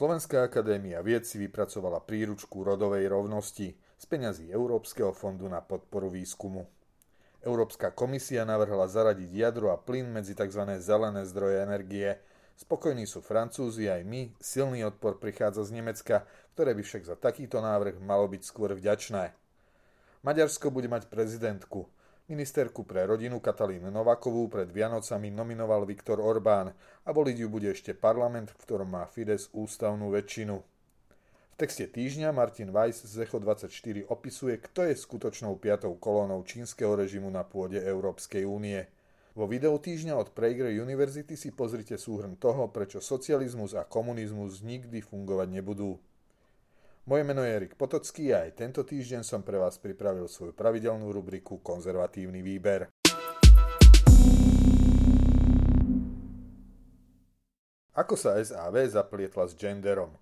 Slovenská akadémia vied si vypracovala príručku rodovej rovnosti z peňazí Európskeho fondu na podporu výskumu. Európska komisia navrhla zaradiť jadro a plyn medzi tzv. zelené zdroje energie. Spokojní sú Francúzi aj my, silný odpor prichádza z Nemecka, ktoré by však za takýto návrh malo byť skôr vďačné. Maďarsko bude mať prezidentku. Ministerku pre rodinu Katalín Novakovú pred Vianocami nominoval Viktor Orbán a voliť ju bude ešte parlament, v ktorom má Fides ústavnú väčšinu. V texte týždňa Martin Weiss z Echo 24 opisuje, kto je skutočnou piatou kolónou čínskeho režimu na pôde Európskej únie. Vo videu týždňa od Prager University si pozrite súhrn toho, prečo socializmus a komunizmus nikdy fungovať nebudú. Moje meno je Erik Potocký a aj tento týždeň som pre vás pripravil svoju pravidelnú rubriku Konzervatívny výber. Ako sa SAV zaplietla s genderom?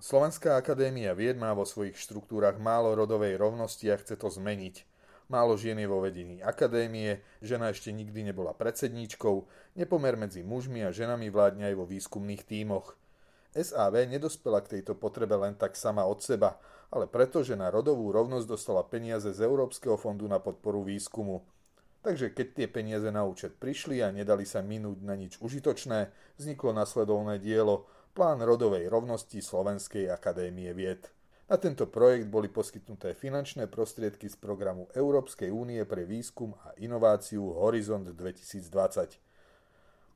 Slovenská akadémia vied má vo svojich štruktúrach málo rodovej rovnosti a chce to zmeniť. Málo žien je vo vedení akadémie, žena ešte nikdy nebola predsedníčkou, nepomer medzi mužmi a ženami vládne aj vo výskumných tímoch. SAV nedospela k tejto potrebe len tak sama od seba, ale preto, že na rodovú rovnosť dostala peniaze z Európskeho fondu na podporu výskumu. Takže keď tie peniaze na účet prišli a nedali sa minúť na nič užitočné, vzniklo nasledovné dielo Plán rodovej rovnosti Slovenskej akadémie vied. Na tento projekt boli poskytnuté finančné prostriedky z programu Európskej únie pre výskum a inováciu Horizont 2020.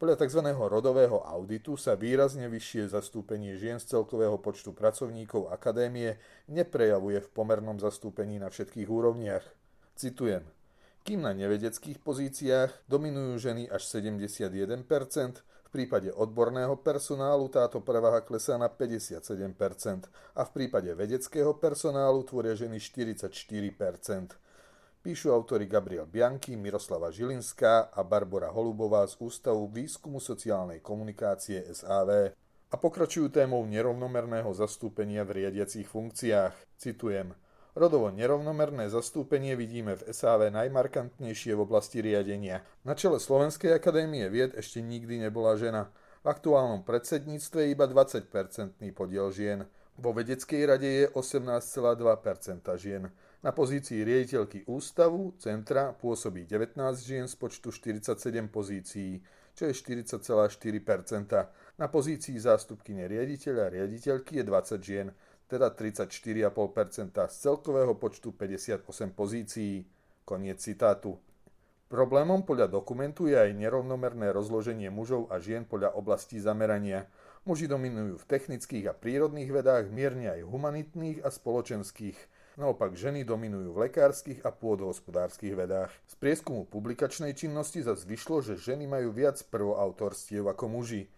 Podľa tzv. rodového auditu sa výrazne vyššie zastúpenie žien z celkového počtu pracovníkov akadémie neprejavuje v pomernom zastúpení na všetkých úrovniach. Citujem. Kým na nevedeckých pozíciách dominujú ženy až 71%, v prípade odborného personálu táto prevaha klesá na 57% a v prípade vedeckého personálu tvoria ženy 44%. Píšu autory Gabriel Bianchi, Miroslava Žilinská a Barbara Holubová z Ústavu výskumu sociálnej komunikácie SAV a pokračujú témou nerovnomerného zastúpenia v riadiacich funkciách. Citujem. Rodovo nerovnomerné zastúpenie vidíme v SAV najmarkantnejšie v oblasti riadenia. Na čele Slovenskej akadémie vied ešte nikdy nebola žena. V aktuálnom predsedníctve iba 20-percentný podiel žien. Vo vedeckej rade je 18,2% žien. Na pozícii riaditeľky ústavu centra pôsobí 19 žien z počtu 47 pozícií, čo je 40,4% Na pozícii zástupkyne riaditeľa riaditeľky je 20 žien, teda 34,5 z celkového počtu 58 pozícií. Koniec citátu. Problémom podľa dokumentu je aj nerovnomerné rozloženie mužov a žien podľa oblastí zamerania. Muži dominujú v technických a prírodných vedách, mierne aj humanitných a spoločenských. Naopak ženy dominujú v lekárskych a pôdohospodárskych vedách. Z prieskumu publikačnej činnosti zase vyšlo, že ženy majú viac prvoautorstiev ako muži.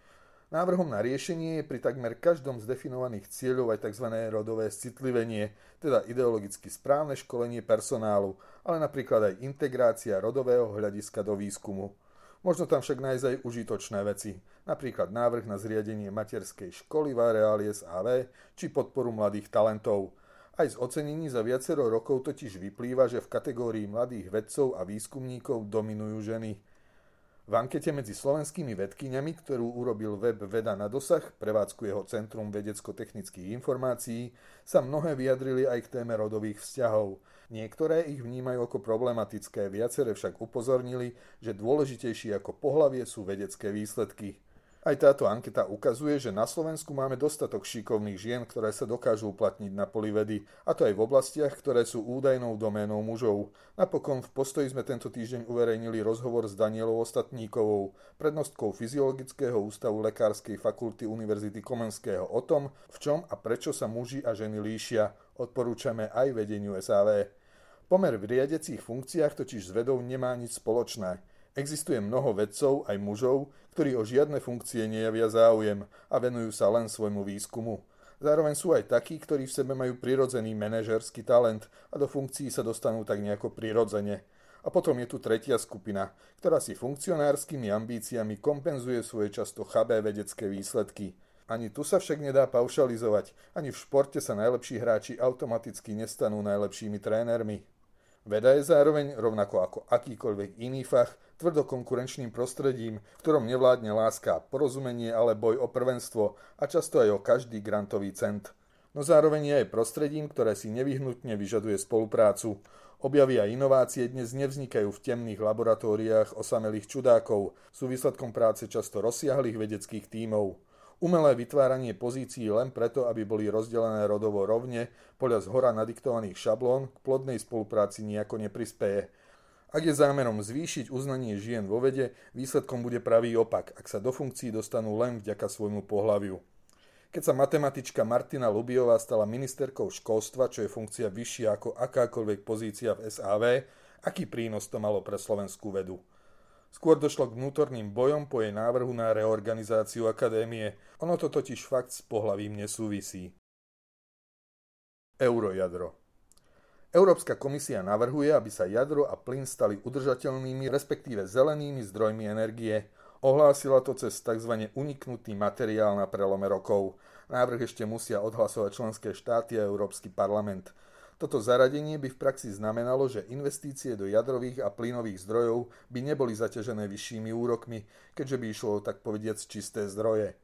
Návrhom na riešenie je pri takmer každom z definovaných cieľov aj tzv. rodové citlivenie, teda ideologicky správne školenie personálu, ale napríklad aj integrácia rodového hľadiska do výskumu. Možno tam však nájsť aj užitočné veci, napríklad návrh na zriadenie materskej školy v areáli SAV či podporu mladých talentov – aj z ocenení za viacero rokov totiž vyplýva, že v kategórii mladých vedcov a výskumníkov dominujú ženy. V ankete medzi slovenskými vedkyňami, ktorú urobil web Veda na dosah, prevádzku jeho Centrum vedecko-technických informácií, sa mnohé vyjadrili aj k téme rodových vzťahov. Niektoré ich vnímajú ako problematické, viaceré však upozornili, že dôležitejšie ako pohlavie sú vedecké výsledky. Aj táto anketa ukazuje, že na Slovensku máme dostatok šikovných žien, ktoré sa dokážu uplatniť na poli vedy, a to aj v oblastiach, ktoré sú údajnou doménou mužov. Napokon v postoji sme tento týždeň uverejnili rozhovor s Danielou Ostatníkovou, prednostkou Fyziologického ústavu Lekárskej fakulty Univerzity Komenského o tom, v čom a prečo sa muži a ženy líšia. Odporúčame aj vedeniu SAV. Pomer v riadiacich funkciách totiž s vedou nemá nič spoločné. Existuje mnoho vedcov, aj mužov, ktorí o žiadne funkcie nejavia záujem a venujú sa len svojmu výskumu. Zároveň sú aj takí, ktorí v sebe majú prirodzený manažerský talent a do funkcií sa dostanú tak nejako prirodzene. A potom je tu tretia skupina, ktorá si funkcionárskymi ambíciami kompenzuje svoje často chabé vedecké výsledky. Ani tu sa však nedá paušalizovať, ani v športe sa najlepší hráči automaticky nestanú najlepšími trénermi. Veda je zároveň, rovnako ako akýkoľvek iný fach, tvrdokonkurenčným prostredím, v ktorom nevládne láska, porozumenie, ale boj o prvenstvo a často aj o každý grantový cent. No zároveň je aj prostredím, ktoré si nevyhnutne vyžaduje spoluprácu. Objavy a inovácie dnes nevznikajú v temných laboratóriách osamelých čudákov, sú výsledkom práce často rozsiahlých vedeckých tímov. Umelé vytváranie pozícií len preto, aby boli rozdelené rodovo rovne, podľa zhora nadiktovaných šablón, k plodnej spolupráci nejako neprispeje. Ak je zámerom zvýšiť uznanie žien vo vede, výsledkom bude pravý opak, ak sa do funkcií dostanú len vďaka svojmu pohľaviu. Keď sa matematička Martina Lubiová stala ministerkou školstva, čo je funkcia vyššia ako akákoľvek pozícia v SAV, aký prínos to malo pre slovenskú vedu? Skôr došlo k vnútorným bojom po jej návrhu na reorganizáciu akadémie. Ono to totiž fakt s pohlavím nesúvisí. Eurojadro Európska komisia navrhuje, aby sa jadro a plyn stali udržateľnými, respektíve zelenými zdrojmi energie. Ohlásila to cez tzv. uniknutý materiál na prelome rokov. Návrh ešte musia odhlasovať členské štáty a Európsky parlament. Toto zaradenie by v praxi znamenalo, že investície do jadrových a plynových zdrojov by neboli zaťažené vyššími úrokmi, keďže by išlo tak povediac čisté zdroje.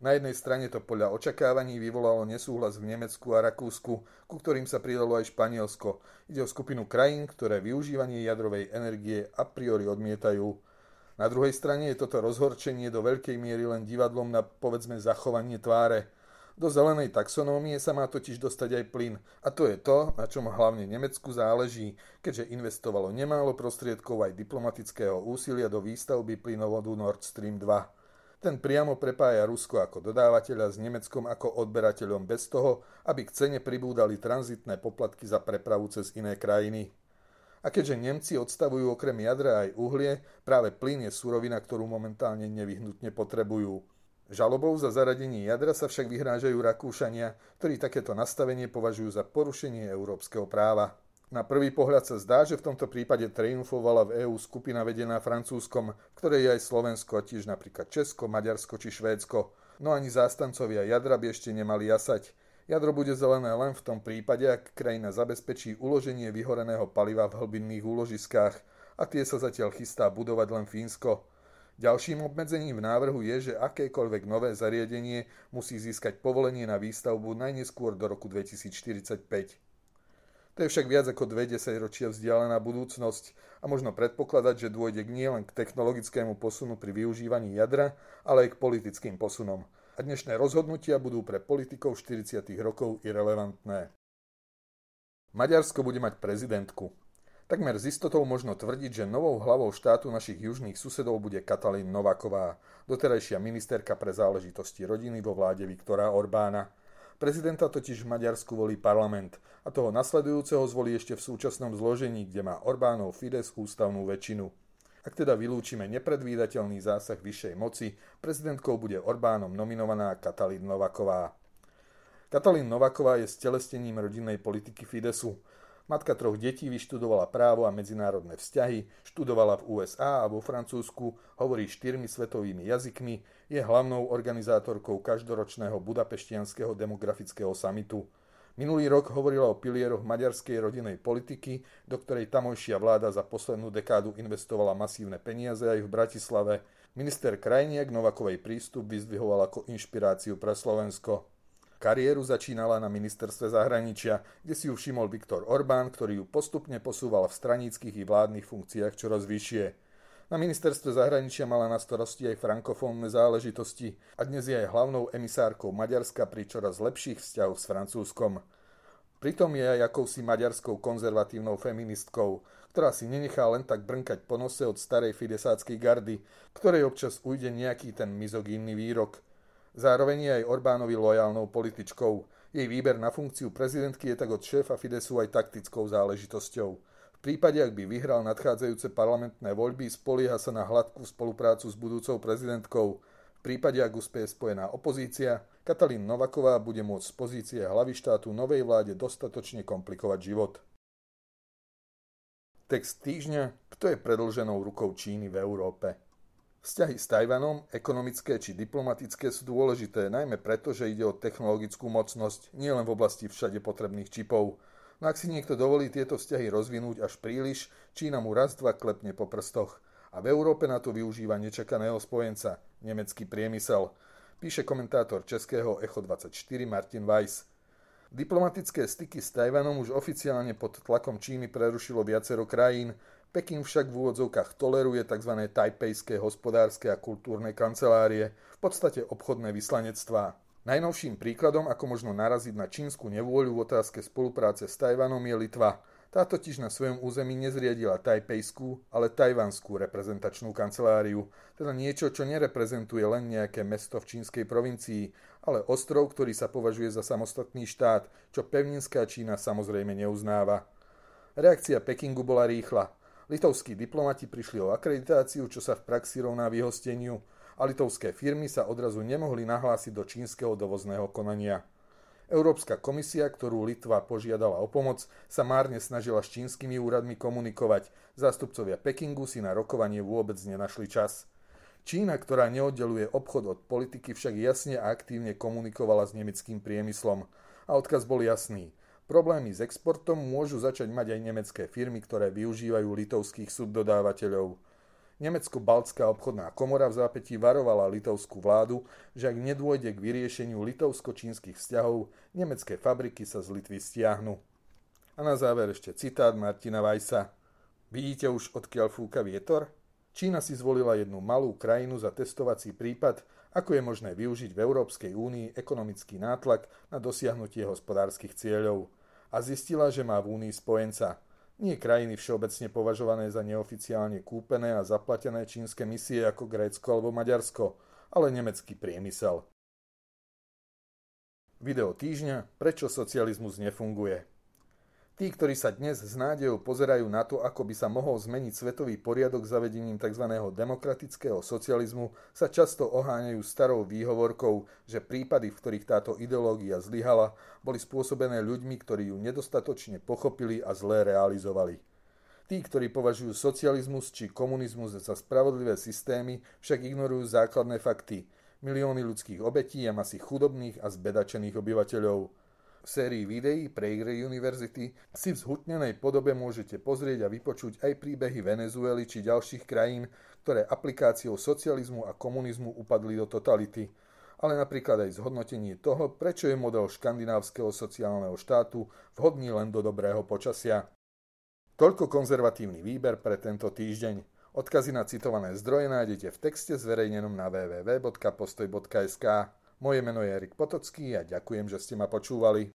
Na jednej strane to podľa očakávaní vyvolalo nesúhlas v Nemecku a Rakúsku, ku ktorým sa pridalo aj Španielsko. Ide o skupinu krajín, ktoré využívanie jadrovej energie a priori odmietajú. Na druhej strane je toto rozhorčenie do veľkej miery len divadlom na povedzme zachovanie tváre – do zelenej taxonómie sa má totiž dostať aj plyn. A to je to, na čom hlavne Nemecku záleží, keďže investovalo nemálo prostriedkov aj diplomatického úsilia do výstavby plynovodu Nord Stream 2. Ten priamo prepája Rusko ako dodávateľa s Nemeckom ako odberateľom bez toho, aby k cene pribúdali tranzitné poplatky za prepravu cez iné krajiny. A keďže Nemci odstavujú okrem jadra aj uhlie, práve plyn je surovina, ktorú momentálne nevyhnutne potrebujú. Žalobou za zaradenie jadra sa však vyhrážajú Rakúšania, ktorí takéto nastavenie považujú za porušenie európskeho práva. Na prvý pohľad sa zdá, že v tomto prípade triumfovala v EÚ skupina vedená Francúzskom, v ktorej je aj Slovensko a tiež napríklad Česko, Maďarsko či Švédsko. No ani zástancovia jadra by ešte nemali jasať. Jadro bude zelené len v tom prípade, ak krajina zabezpečí uloženie vyhoreného paliva v hlbinných úložiskách a tie sa zatiaľ chystá budovať len Fínsko. Ďalším obmedzením v návrhu je, že akékoľvek nové zariadenie musí získať povolenie na výstavbu najneskôr do roku 2045. To je však viac ako dve desaťročia vzdialená budúcnosť a možno predpokladať, že dôjde nielen k technologickému posunu pri využívaní jadra, ale aj k politickým posunom. A dnešné rozhodnutia budú pre politikov 40. rokov irrelevantné. Maďarsko bude mať prezidentku. Takmer z istotou možno tvrdiť, že novou hlavou štátu našich južných susedov bude Katalín Novaková, doterajšia ministerka pre záležitosti rodiny vo vláde Viktora Orbána. Prezidenta totiž v Maďarsku volí parlament a toho nasledujúceho zvolí ešte v súčasnom zložení, kde má Orbánov Fides ústavnú väčšinu. Ak teda vylúčime nepredvídateľný zásah vyššej moci, prezidentkou bude Orbánom nominovaná Katalín Novaková. Katalín Novaková je stelesnením rodinnej politiky Fidesu. Matka troch detí vyštudovala právo a medzinárodné vzťahy, študovala v USA a vo Francúzsku, hovorí štyrmi svetovými jazykmi, je hlavnou organizátorkou každoročného budapeštianského demografického samitu. Minulý rok hovorila o pilieroch maďarskej rodinej politiky, do ktorej tamojšia vláda za poslednú dekádu investovala masívne peniaze aj v Bratislave. Minister Krajniak Novakovej prístup vyzdvihoval ako inšpiráciu pre Slovensko. Kariéru začínala na ministerstve zahraničia, kde si ju všimol Viktor Orbán, ktorý ju postupne posúval v straníckých i vládnych funkciách čoraz vyššie. Na ministerstve zahraničia mala na starosti aj frankofónne záležitosti a dnes je aj hlavnou emisárkou Maďarska pri čoraz lepších vzťahoch s Francúzskom. Pritom je aj akousi maďarskou konzervatívnou feministkou, ktorá si nenechá len tak brnkať po nose od starej fidesáckej gardy, ktorej občas ujde nejaký ten mizogínny výrok – Zároveň je aj Orbánovi lojálnou političkou. Jej výber na funkciu prezidentky je tak od šéfa Fidesu aj taktickou záležitosťou. V prípade, ak by vyhral nadchádzajúce parlamentné voľby, spolieha sa na hladkú spoluprácu s budúcou prezidentkou. V prípade, ak uspieje spojená opozícia, Katalín Novaková bude môcť z pozície hlavy štátu novej vláde dostatočne komplikovať život. Text týždňa Kto je predlženou rukou Číny v Európe? Vzťahy s Tajvanom, ekonomické či diplomatické, sú dôležité, najmä preto, že ide o technologickú mocnosť, nielen v oblasti všade potrebných čipov. No ak si niekto dovolí tieto vzťahy rozvinúť až príliš, Čína mu raz dva klepne po prstoch. A v Európe na to využíva nečakaného spojenca, nemecký priemysel, píše komentátor českého Echo 24 Martin Weiss. Diplomatické styky s Tajvanom už oficiálne pod tlakom Číny prerušilo viacero krajín, Peking však v úvodzovkách toleruje tzv. tajpejské hospodárske a kultúrne kancelárie, v podstate obchodné vyslanectvá. Najnovším príkladom, ako možno naraziť na čínsku nevôľu v otázke spolupráce s Tajvanom je Litva. Tá totiž na svojom území nezriadila tajpejskú, ale tajvanskú reprezentačnú kanceláriu, teda niečo, čo nereprezentuje len nejaké mesto v čínskej provincii, ale ostrov, ktorý sa považuje za samostatný štát, čo pevninská Čína samozrejme neuznáva. Reakcia Pekingu bola rýchla. Litovskí diplomati prišli o akreditáciu, čo sa v praxi rovná vyhosteniu a litovské firmy sa odrazu nemohli nahlásiť do čínskeho dovozného konania. Európska komisia, ktorú Litva požiadala o pomoc, sa márne snažila s čínskymi úradmi komunikovať. Zástupcovia Pekingu si na rokovanie vôbec nenašli čas. Čína, ktorá neoddeluje obchod od politiky, však jasne a aktívne komunikovala s nemeckým priemyslom. A odkaz bol jasný. Problémy s exportom môžu začať mať aj nemecké firmy, ktoré využívajú litovských subdodávateľov. Nemecko-Baltská obchodná komora v zápätí varovala litovskú vládu, že ak nedôjde k vyriešeniu litovsko-čínskych vzťahov, nemecké fabriky sa z Litvy stiahnu. A na záver ešte citát Martina Vajsa. Vidíte už, odkiaľ fúka vietor? Čína si zvolila jednu malú krajinu za testovací prípad, ako je možné využiť v Európskej únii ekonomický nátlak na dosiahnutie hospodárskych cieľov a zistila, že má v Únii spojenca. Nie krajiny všeobecne považované za neoficiálne kúpené a zaplatené čínske misie ako Grécko alebo Maďarsko, ale nemecký priemysel. Video týždňa Prečo socializmus nefunguje? Tí, ktorí sa dnes s nádejou pozerajú na to, ako by sa mohol zmeniť svetový poriadok zavedením tzv. demokratického socializmu, sa často oháňajú starou výhovorkou, že prípady, v ktorých táto ideológia zlyhala, boli spôsobené ľuďmi, ktorí ju nedostatočne pochopili a zlé realizovali. Tí, ktorí považujú socializmus či komunizmus za spravodlivé systémy, však ignorujú základné fakty. Milióny ľudských obetí a masy chudobných a zbedačených obyvateľov – sérii videí Prager University si v zhutnenej podobe môžete pozrieť a vypočuť aj príbehy Venezuely či ďalších krajín, ktoré aplikáciou socializmu a komunizmu upadli do totality, ale napríklad aj zhodnotenie toho, prečo je model škandinávskeho sociálneho štátu vhodný len do dobrého počasia. Toľko konzervatívny výber pre tento týždeň. Odkazy na citované zdroje nájdete v texte zverejnenom na www.postoj.sk. Moje meno je Erik Potocký a ďakujem, že ste ma počúvali.